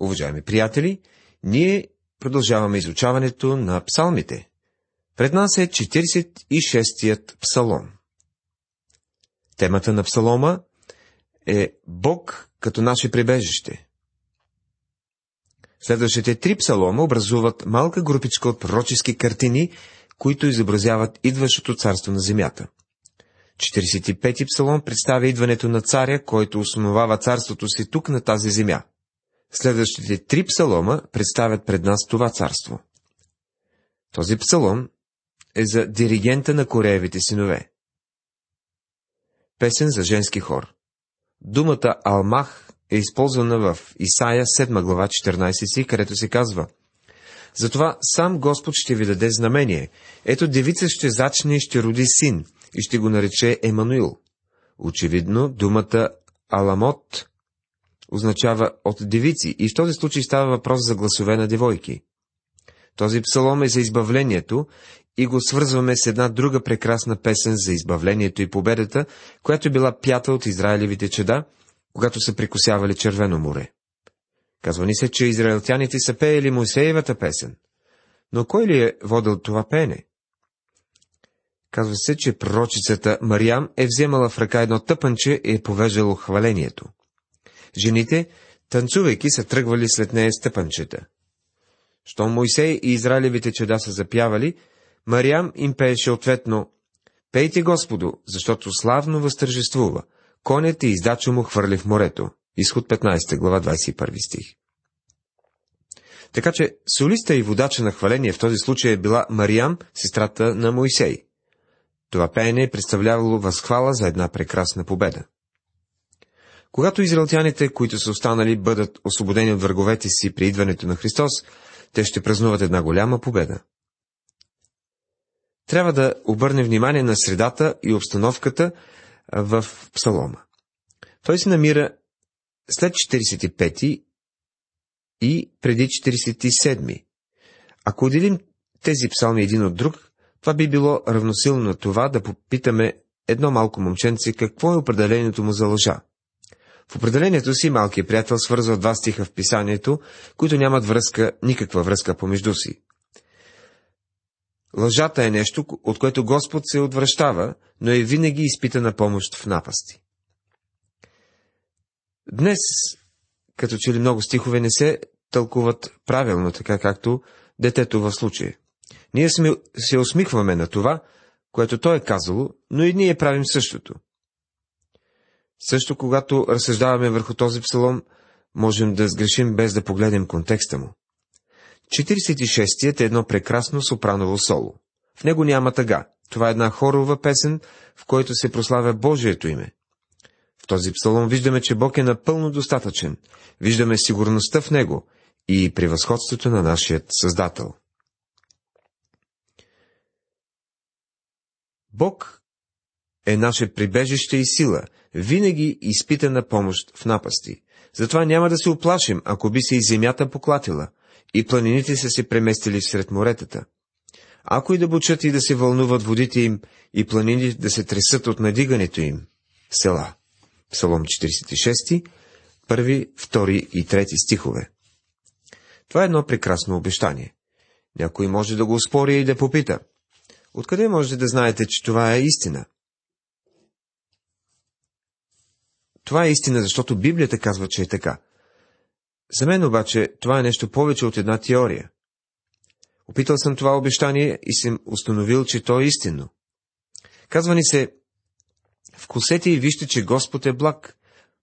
Уважаеми приятели, ние продължаваме изучаването на псалмите. Пред нас е 46-тият псалом. Темата на псалома е Бог като наше прибежище. Следващите три псалома образуват малка групичка от пророчески картини, които изобразяват идващото царство на земята. 45-ти псалом представя идването на царя, който основава царството си тук на тази земя. Следващите три псалома представят пред нас това царство. Този псалом е за диригента на Кореевите синове. Песен за женски хор. Думата Алмах е използвана в Исаия 7 глава 14 си, където се казва Затова сам Господ ще ви даде знамение. Ето девица ще зачне и ще роди син, и ще го нарече Емануил. Очевидно, думата Аламот означава от девици, и в този случай става въпрос за гласове на девойки. Този псалом е за избавлението и го свързваме с една друга прекрасна песен за избавлението и победата, която е била пята от Израилевите чеда, когато са прикосявали Червено море. Казва ни се, че израелтяните са пеели Моисеевата песен. Но кой ли е водил това пеене? Казва се, че пророчицата Мариам е вземала в ръка едно тъпанче и е повеждало хвалението. Жените, танцувайки, са тръгвали след нея с тъпанчета. Щом Моисей и Израилевите чеда са запявали, Мариам им пееше ответно «Пейте Господу, защото славно възтържествува, конят и издача му хвърли в морето». Изход 15 глава 21 стих. Така че солиста и водача на хваление в този случай е била Мариам, сестрата на Моисей. Това пеене е представлявало възхвала за една прекрасна победа. Когато израелтяните, които са останали, бъдат освободени от враговете си при идването на Христос, те ще празнуват една голяма победа. Трябва да обърне внимание на средата и обстановката в псалома. Той се намира след 45 и преди 47. Ако отделим тези псалми един от друг, това би било равносилно на това да попитаме едно малко момченце какво е определението му за лъжа. В определението си малкият приятел свързва два стиха в писанието, които нямат връзка, никаква връзка помежду си. Лъжата е нещо, от което Господ се отвръщава, но е винаги изпитана помощ в напасти. Днес, като че ли много стихове не се тълкуват правилно, така както детето в случая. Ние сме, се усмихваме на това, което той е казало, но и ние правим същото. Също когато разсъждаваме върху този псалом, можем да сгрешим без да погледнем контекста му. 46-тият е едно прекрасно сопраново соло. В него няма тъга. Това е една хорова песен, в който се прославя Божието име. В този псалом виждаме, че Бог е напълно достатъчен. Виждаме сигурността в него и превъзходството на нашият Създател. Бог е наше прибежище и сила, винаги изпитана помощ в напасти. Затова няма да се оплашим, ако би се и земята поклатила, и планините са се преместили сред моретата. Ако и да бучат и да се вълнуват водите им, и планините да се тресат от надигането им. Села. Псалом 46, първи, втори и трети стихове. Това е едно прекрасно обещание. Някой може да го успори и да попита. Откъде можете да знаете, че това е истина? Това е истина, защото Библията казва, че е така. За мен обаче това е нещо повече от една теория. Опитал съм това обещание и съм установил, че то е истинно. Казва ни се, вкусете и вижте, че Господ е благ.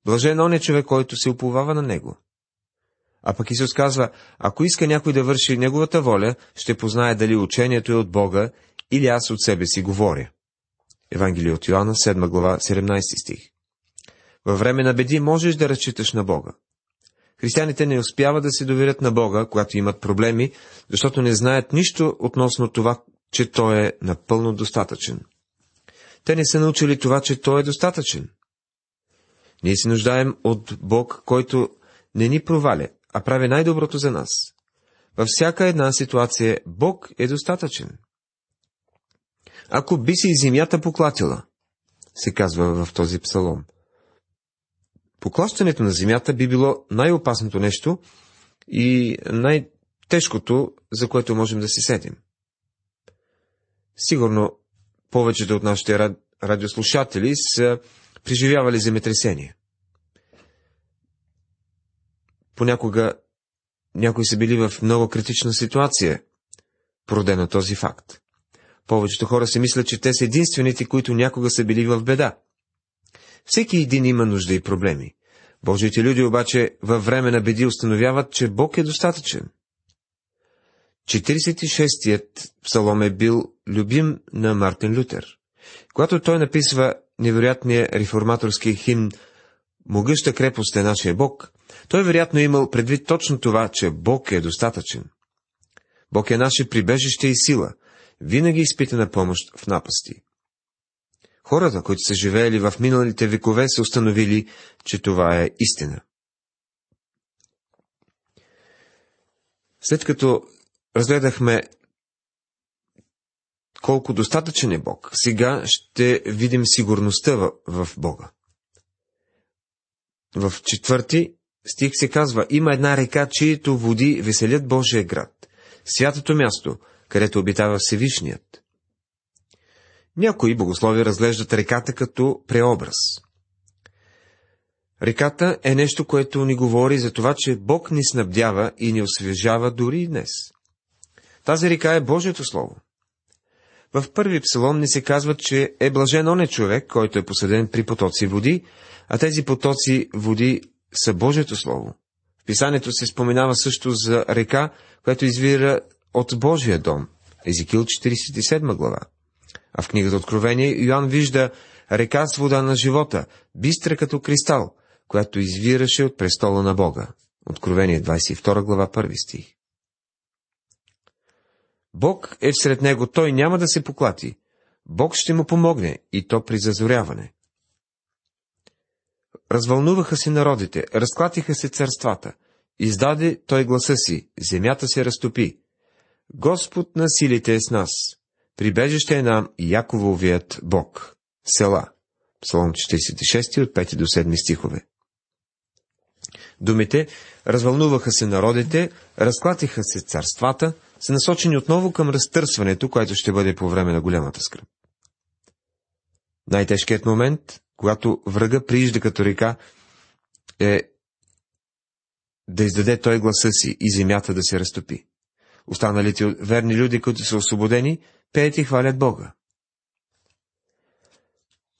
Блажен он е човек, който се уповава на Него. А пък Исус казва, ако иска някой да върши Неговата воля, ще познае дали учението е от Бога или аз от себе си говоря. Евангелие от Йоанна, 7 глава, 17 стих. Във време на беди можеш да разчиташ на Бога. Християните не успяват да се доверят на Бога, когато имат проблеми, защото не знаят нищо относно това, че Той е напълно достатъчен. Те не са научили това, че Той е достатъчен. Ние се нуждаем от Бог, който не ни проваля, а прави най-доброто за нас. Във всяка една ситуация Бог е достатъчен. Ако би си земята поклатила, се казва в този псалом, Поклащането на земята би било най-опасното нещо, и най-тежкото, за което можем да се сетим. Сигурно повечето от нашите радиослушатели са преживявали земетресения. Понякога някои са били в много критична ситуация, породена този факт. Повечето хора си мислят, че те са единствените, които някога са били в беда. Всеки един има нужда и проблеми. Божиите люди обаче във време на беди установяват, че Бог е достатъчен. 46-тият псалом е бил любим на Мартин Лютер. Когато той написва невероятния реформаторски химн Могъща крепост е нашия Бог, той вероятно е имал предвид точно това, че Бог е достатъчен. Бог е наше прибежище и сила, винаги изпита на помощ в напасти. Хората, които са живеели в миналите векове, са установили, че това е истина. След като разгледахме колко достатъчен е Бог, сега ще видим сигурността в, в Бога. В четвърти стих се казва, има една река, чието води веселят Божия град, святото място, където обитава Всевишният. Някои богослови разглеждат реката като преобраз. Реката е нещо, което ни говори за това, че Бог ни снабдява и ни освежава дори и днес. Тази река е Божието Слово. В първи псалом ни се казва, че е блажен оне човек, който е посъден при потоци води, а тези потоци води са Божието Слово. В писанието се споменава също за река, която извира от Божия дом. Езикил 47 глава. А в книгата Откровение Йоанн вижда река с вода на живота, бистра като кристал, която извираше от престола на Бога. Откровение 22 глава 1 стих. Бог е всред него, той няма да се поклати. Бог ще му помогне и то при зазоряване. Развълнуваха се народите, разклатиха се царствата. Издаде той гласа си, земята се разтопи. Господ на силите е с нас. Прибежище е нам Якововият Бог. Села. Псалом 46 от 5 до 7 стихове. Думите развълнуваха се народите, разклатиха се царствата, са насочени отново към разтърсването, което ще бъде по време на голямата скръп. Най-тежкият момент, когато врага приижда като река, е да издаде той гласа си и земята да се разтопи. Останалите верни люди, които са освободени, пеят и хвалят Бога.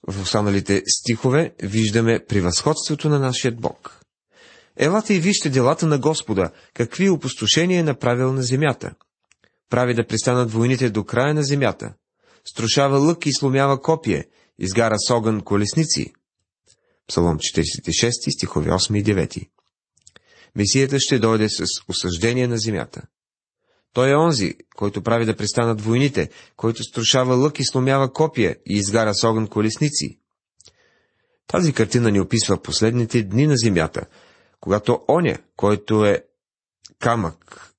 В останалите стихове виждаме превъзходството на нашия Бог. Елате и вижте делата на Господа, какви опустошения е направил на земята. Прави да пристанат войните до края на земята. Струшава лък и сломява копие, изгара с огън колесници. Псалом 46, стихове 8 и 9. Месията ще дойде с осъждение на земята. Той е онзи, който прави да престанат войните, който струшава лък и сломява копия и изгара с огън колесници. Тази картина ни описва последните дни на земята, когато оня, който е камък,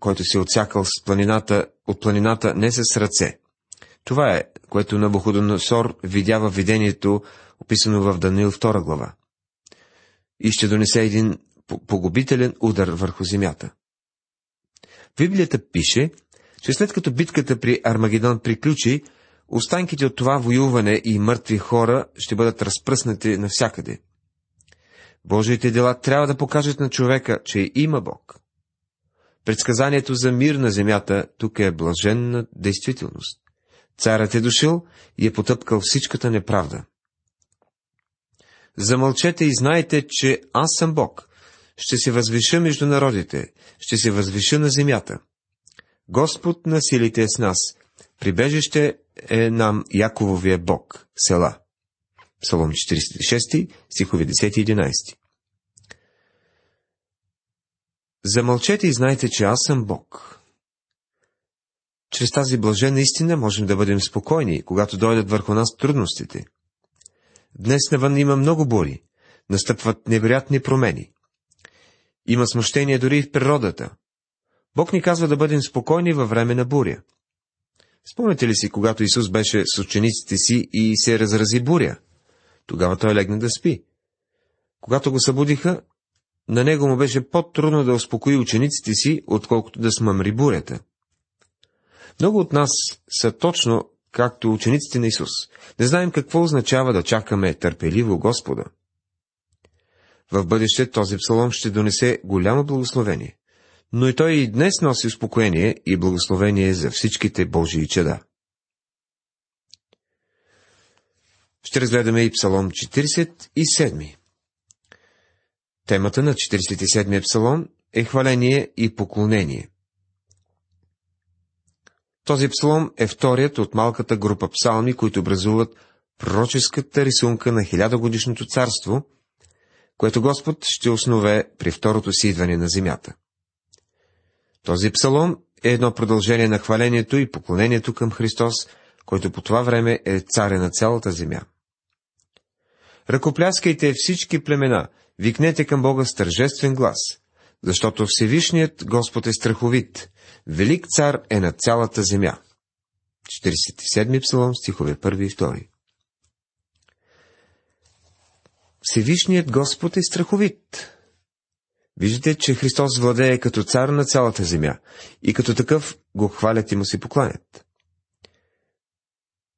който се отсякал с планината, от планината не с ръце. Това е, което Набуходоносор видя във видението, описано в Даниил 2 глава. И ще донесе един погубителен удар върху земята. Библията пише, че след като битката при Армагедон приключи, останките от това воюване и мъртви хора ще бъдат разпръснати навсякъде. Божиите дела трябва да покажат на човека, че има Бог. Предсказанието за мир на земята тук е блаженна действителност. Царът е дошъл и е потъпкал всичката неправда. Замълчете и знайте, че аз съм Бог. Ще се възвиша между народите, ще се възвиша на земята. Господ на силите е с нас. Прибежище е нам Якововия Бог, села. Псалом 46, стихове 10 и 11. Замълчете и знайте, че аз съм Бог. Чрез тази блажена истина можем да бъдем спокойни, когато дойдат върху нас трудностите. Днес навън има много бури, настъпват невероятни промени. Има смущение дори и в природата. Бог ни казва да бъдем спокойни във време на буря. Спомняте ли си, когато Исус беше с учениците си и се разрази буря? Тогава той легна да спи. Когато го събудиха, на него му беше по-трудно да успокои учениците си, отколкото да смъмри бурята. Много от нас са точно както учениците на Исус. Не знаем какво означава да чакаме търпеливо Господа. В бъдеще този псалом ще донесе голямо благословение, но и той и днес носи успокоение и благословение за всичките Божии чеда. Ще разгледаме и псалом 47. Темата на 47-я псалом е хваление и поклонение. Този псалом е вторият от малката група псалми, които образуват пророческата рисунка на хилядогодишното царство, което Господ ще основе при второто си идване на земята. Този псалом е едно продължение на хвалението и поклонението към Христос, който по това време е царя на цялата земя. Ръкопляскайте всички племена, викнете към Бога с тържествен глас, защото Всевишният Господ е страховит, велик цар е на цялата земя. 47 псалом, стихове 1 и 2. Всевишният Господ е страховит. Виждате, че Христос владее като цар на цялата земя и като такъв го хвалят и му се покланят.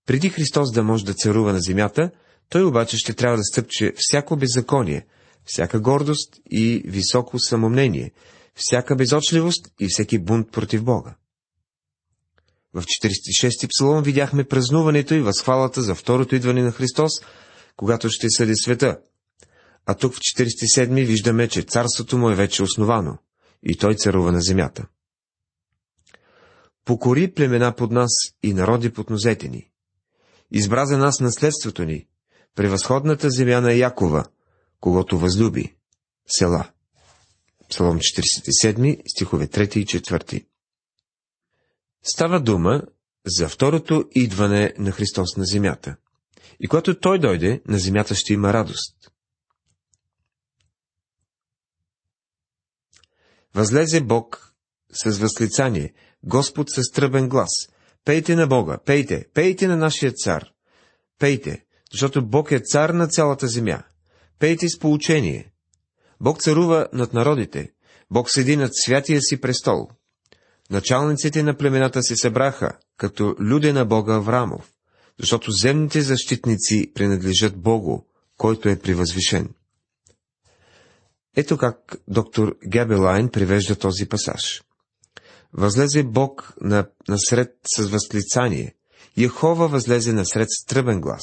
Преди Христос да може да царува на земята, той обаче ще трябва да стъпче всяко беззаконие, всяка гордост и високо самомнение, всяка безочливост и всеки бунт против Бога. В 46-ти псалом видяхме празнуването и възхвалата за второто идване на Христос, когато ще съди света. А тук в 47-ми виждаме, че царството му е вече основано и той царува на земята. Покори племена под нас и народи под нозете ни. Избра за нас наследството ни, превъзходната земя на Якова, когато възлюби. Села. Псалом 47, стихове 3 и 4. Става дума за второто идване на Христос на земята. И когато Той дойде, на земята ще има радост. Възлезе Бог с възклицание, Господ с тръбен глас. Пейте на Бога, пейте, пейте на нашия цар. Пейте, защото Бог е цар на цялата земя. Пейте с поучение. Бог царува над народите. Бог седи над святия си престол. Началниците на племената се събраха, като люде на Бога Аврамов, защото земните защитници принадлежат Богу, който е превъзвишен. Ето как доктор Гебелайн привежда този пасаж. Възлезе Бог на, насред с възклицание, Яхова възлезе насред с тръбен глас.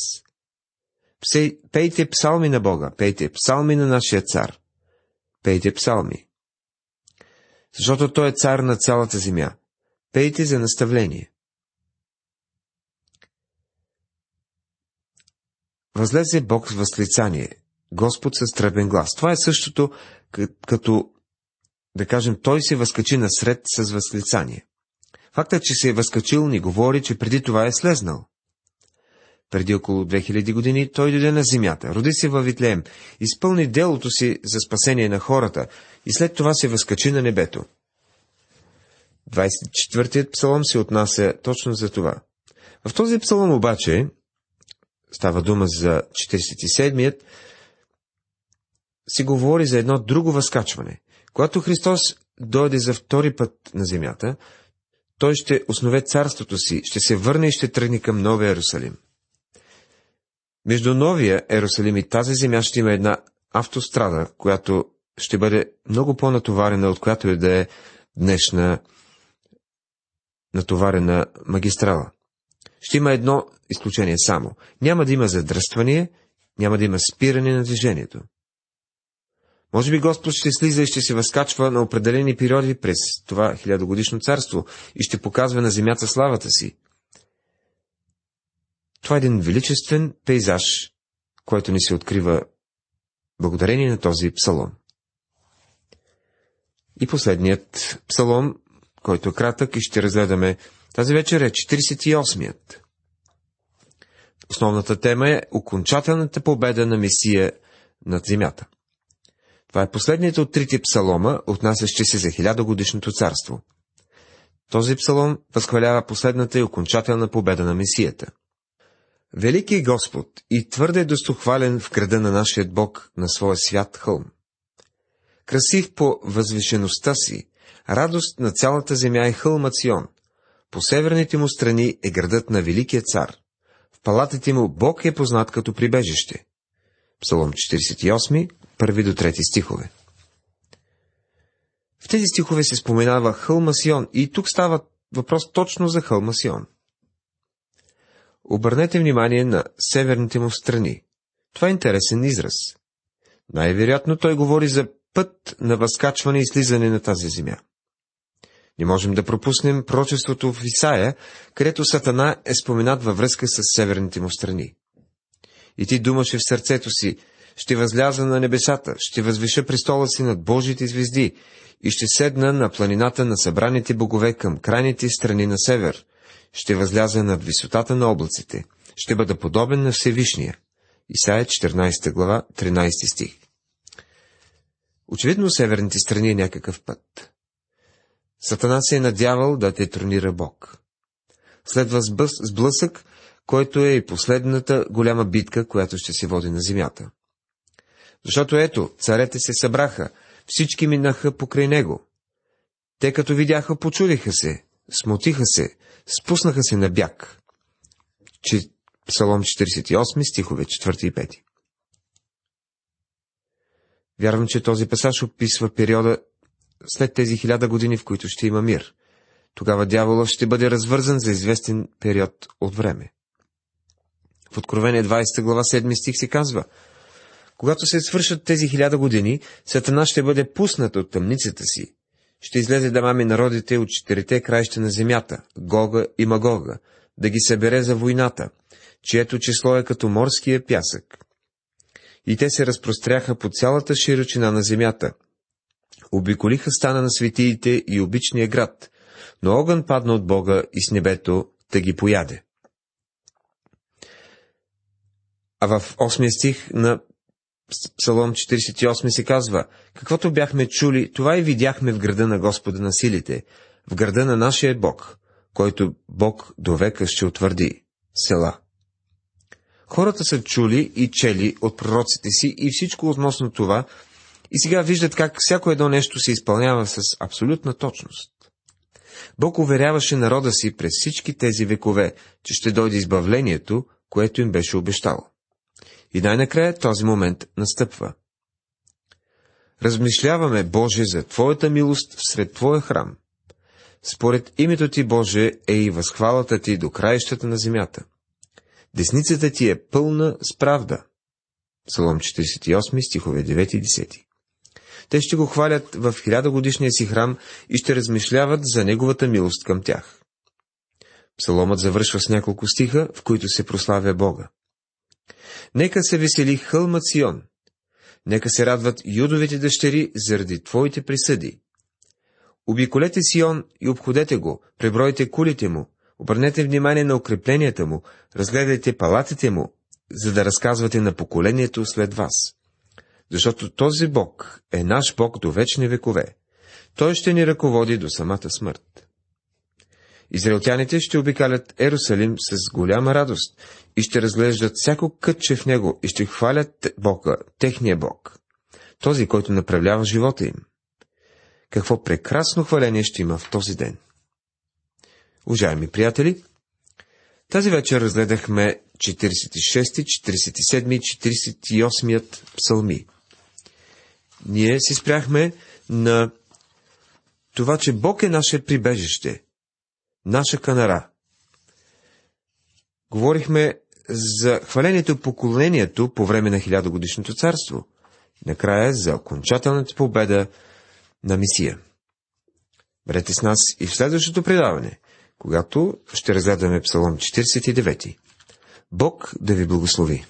Псей, пейте псалми на Бога, пейте псалми на нашия цар. Пейте псалми. Защото той е цар на цялата земя. Пейте за наставление. Възлезе Бог с възклицание, Господ с тръбен глас. Това е същото, като, да кажем, той се възкачи насред с възклицание. Фактът, че се е възкачил, ни говори, че преди това е слезнал. Преди около 2000 години той дойде на земята, роди се във Витлеем, изпълни делото си за спасение на хората и след това се възкачи на небето. 24-тият псалом се отнася точно за това. В този псалом обаче, става дума за 47-ият, се говори за едно друго възкачване. Когато Христос дойде за втори път на земята, той ще основе царството си, ще се върне и ще тръгне към Новия Иерусалим. Между Новия Ерусалим и тази земя ще има една автострада, която ще бъде много по-натоварена, от която и да е днешна натоварена магистрала. Ще има едно изключение само. Няма да има задръстване, няма да има спиране на движението. Може би Господ ще слиза и ще се възкачва на определени периоди през това хилядогодишно царство и ще показва на земята славата си. Това е един величествен пейзаж, който ни се открива благодарение на този псалом. И последният псалом, който е кратък и ще разгледаме тази вечер е 48-ят. Основната тема е окончателната победа на Месия над земята. Това е последният от трите псалома, отнасящи се за хилядогодишното царство. Този псалом възхвалява последната и окончателна победа на Месията – Велики Господ и твърде достохвален в града на нашия Бог на своя свят хълм. красив по възвишеността си, радост на цялата земя е хълмът Сион. По северните му страни е градът на Великия цар. В палатите му Бог е познат като прибежище. Псалом 48, първи до трети стихове. В тези стихове се споменава хълма Сион и тук става въпрос точно за хълма Сион. Обърнете внимание на северните му страни. Това е интересен израз. Най-вероятно той говори за път на възкачване и слизане на тази земя. Не можем да пропуснем прочеството в Исаия, където Сатана е споменат във връзка с северните му страни. И ти думаше в сърцето си, ще възляза на небесата, ще възвиша престола си над Божите звезди и ще седна на планината на събраните богове към крайните страни на север. Ще възляза над висотата на облаците. Ще бъда подобен на Всевишния. Исаия 14 глава, 13 стих. Очевидно северните страни е някакъв път. Сатана се е надявал да те тронира Бог. Следва сблъсък, който е и последната голяма битка, която ще се води на земята. Защото ето, царете се събраха, всички минаха покрай него. Те като видяха, почудиха се, смутиха се, спуснаха се на бяг. Че... Псалом 48, стихове 4 и 5. Вярвам, че този пасаж описва периода след тези хиляда години, в които ще има мир. Тогава дяволът ще бъде развързан за известен период от време. В Откровение 20 глава 7 стих се казва Когато се свършат тези хиляда години, Сатана ще бъде пуснат от тъмницата си. Ще излезе да мами народите от четирите краища на земята, Гога и Магога, да ги събере за войната, чието число е като морския пясък. И те се разпростряха по цялата широчина на земята. Обиколиха стана на светиите и обичния град, но огън падна от Бога и с небето да ги пояде. А в 8 стих на Псалом 48 се казва, каквото бяхме чули, това и видяхме в града на Господа на силите, в града на нашия Бог, който Бог до века ще утвърди. Села. Хората са чули и чели от пророците си и всичко относно това, и сега виждат как всяко едно нещо се изпълнява с абсолютна точност. Бог уверяваше народа си през всички тези векове, че ще дойде избавлението, което им беше обещал. И най-накрая този момент настъпва. Размишляваме, Боже, за Твоята милост сред Твоя храм. Според името Ти, Боже, е и възхвалата Ти до краищата на земята. Десницата Ти е пълна с правда. Псалом 48, стихове 9 и 10. Те ще го хвалят в хилядогодишния си храм и ще размишляват за неговата милост към тях. Псаломът завършва с няколко стиха, в които се прославя Бога. Нека се весели хълмът Сион. Нека се радват юдовите дъщери заради Твоите присъди. Обиколете Сион и обходете го, пребройте кулите му, обърнете внимание на укрепленията му, разгледайте палатите му, за да разказвате на поколението след вас. Защото този Бог е наш Бог до вечни векове. Той ще ни ръководи до самата смърт. Израелтяните ще обикалят Ерусалим с голяма радост и ще разглеждат всяко кътче в него и ще хвалят Бога, техния Бог, този, който направлява живота им. Какво прекрасно хваление ще има в този ден! Уважаеми приятели, тази вечер разгледахме 46, 47 и 48 псалми. Ние си спряхме на това, че Бог е наше прибежище, наша канара. Говорихме за хвалението и поклонението по време на хилядогодишното царство. Накрая за окончателната победа на Мисия. Бъдете с нас и в следващото предаване, когато ще разгледаме Псалом 49. Бог да ви благослови!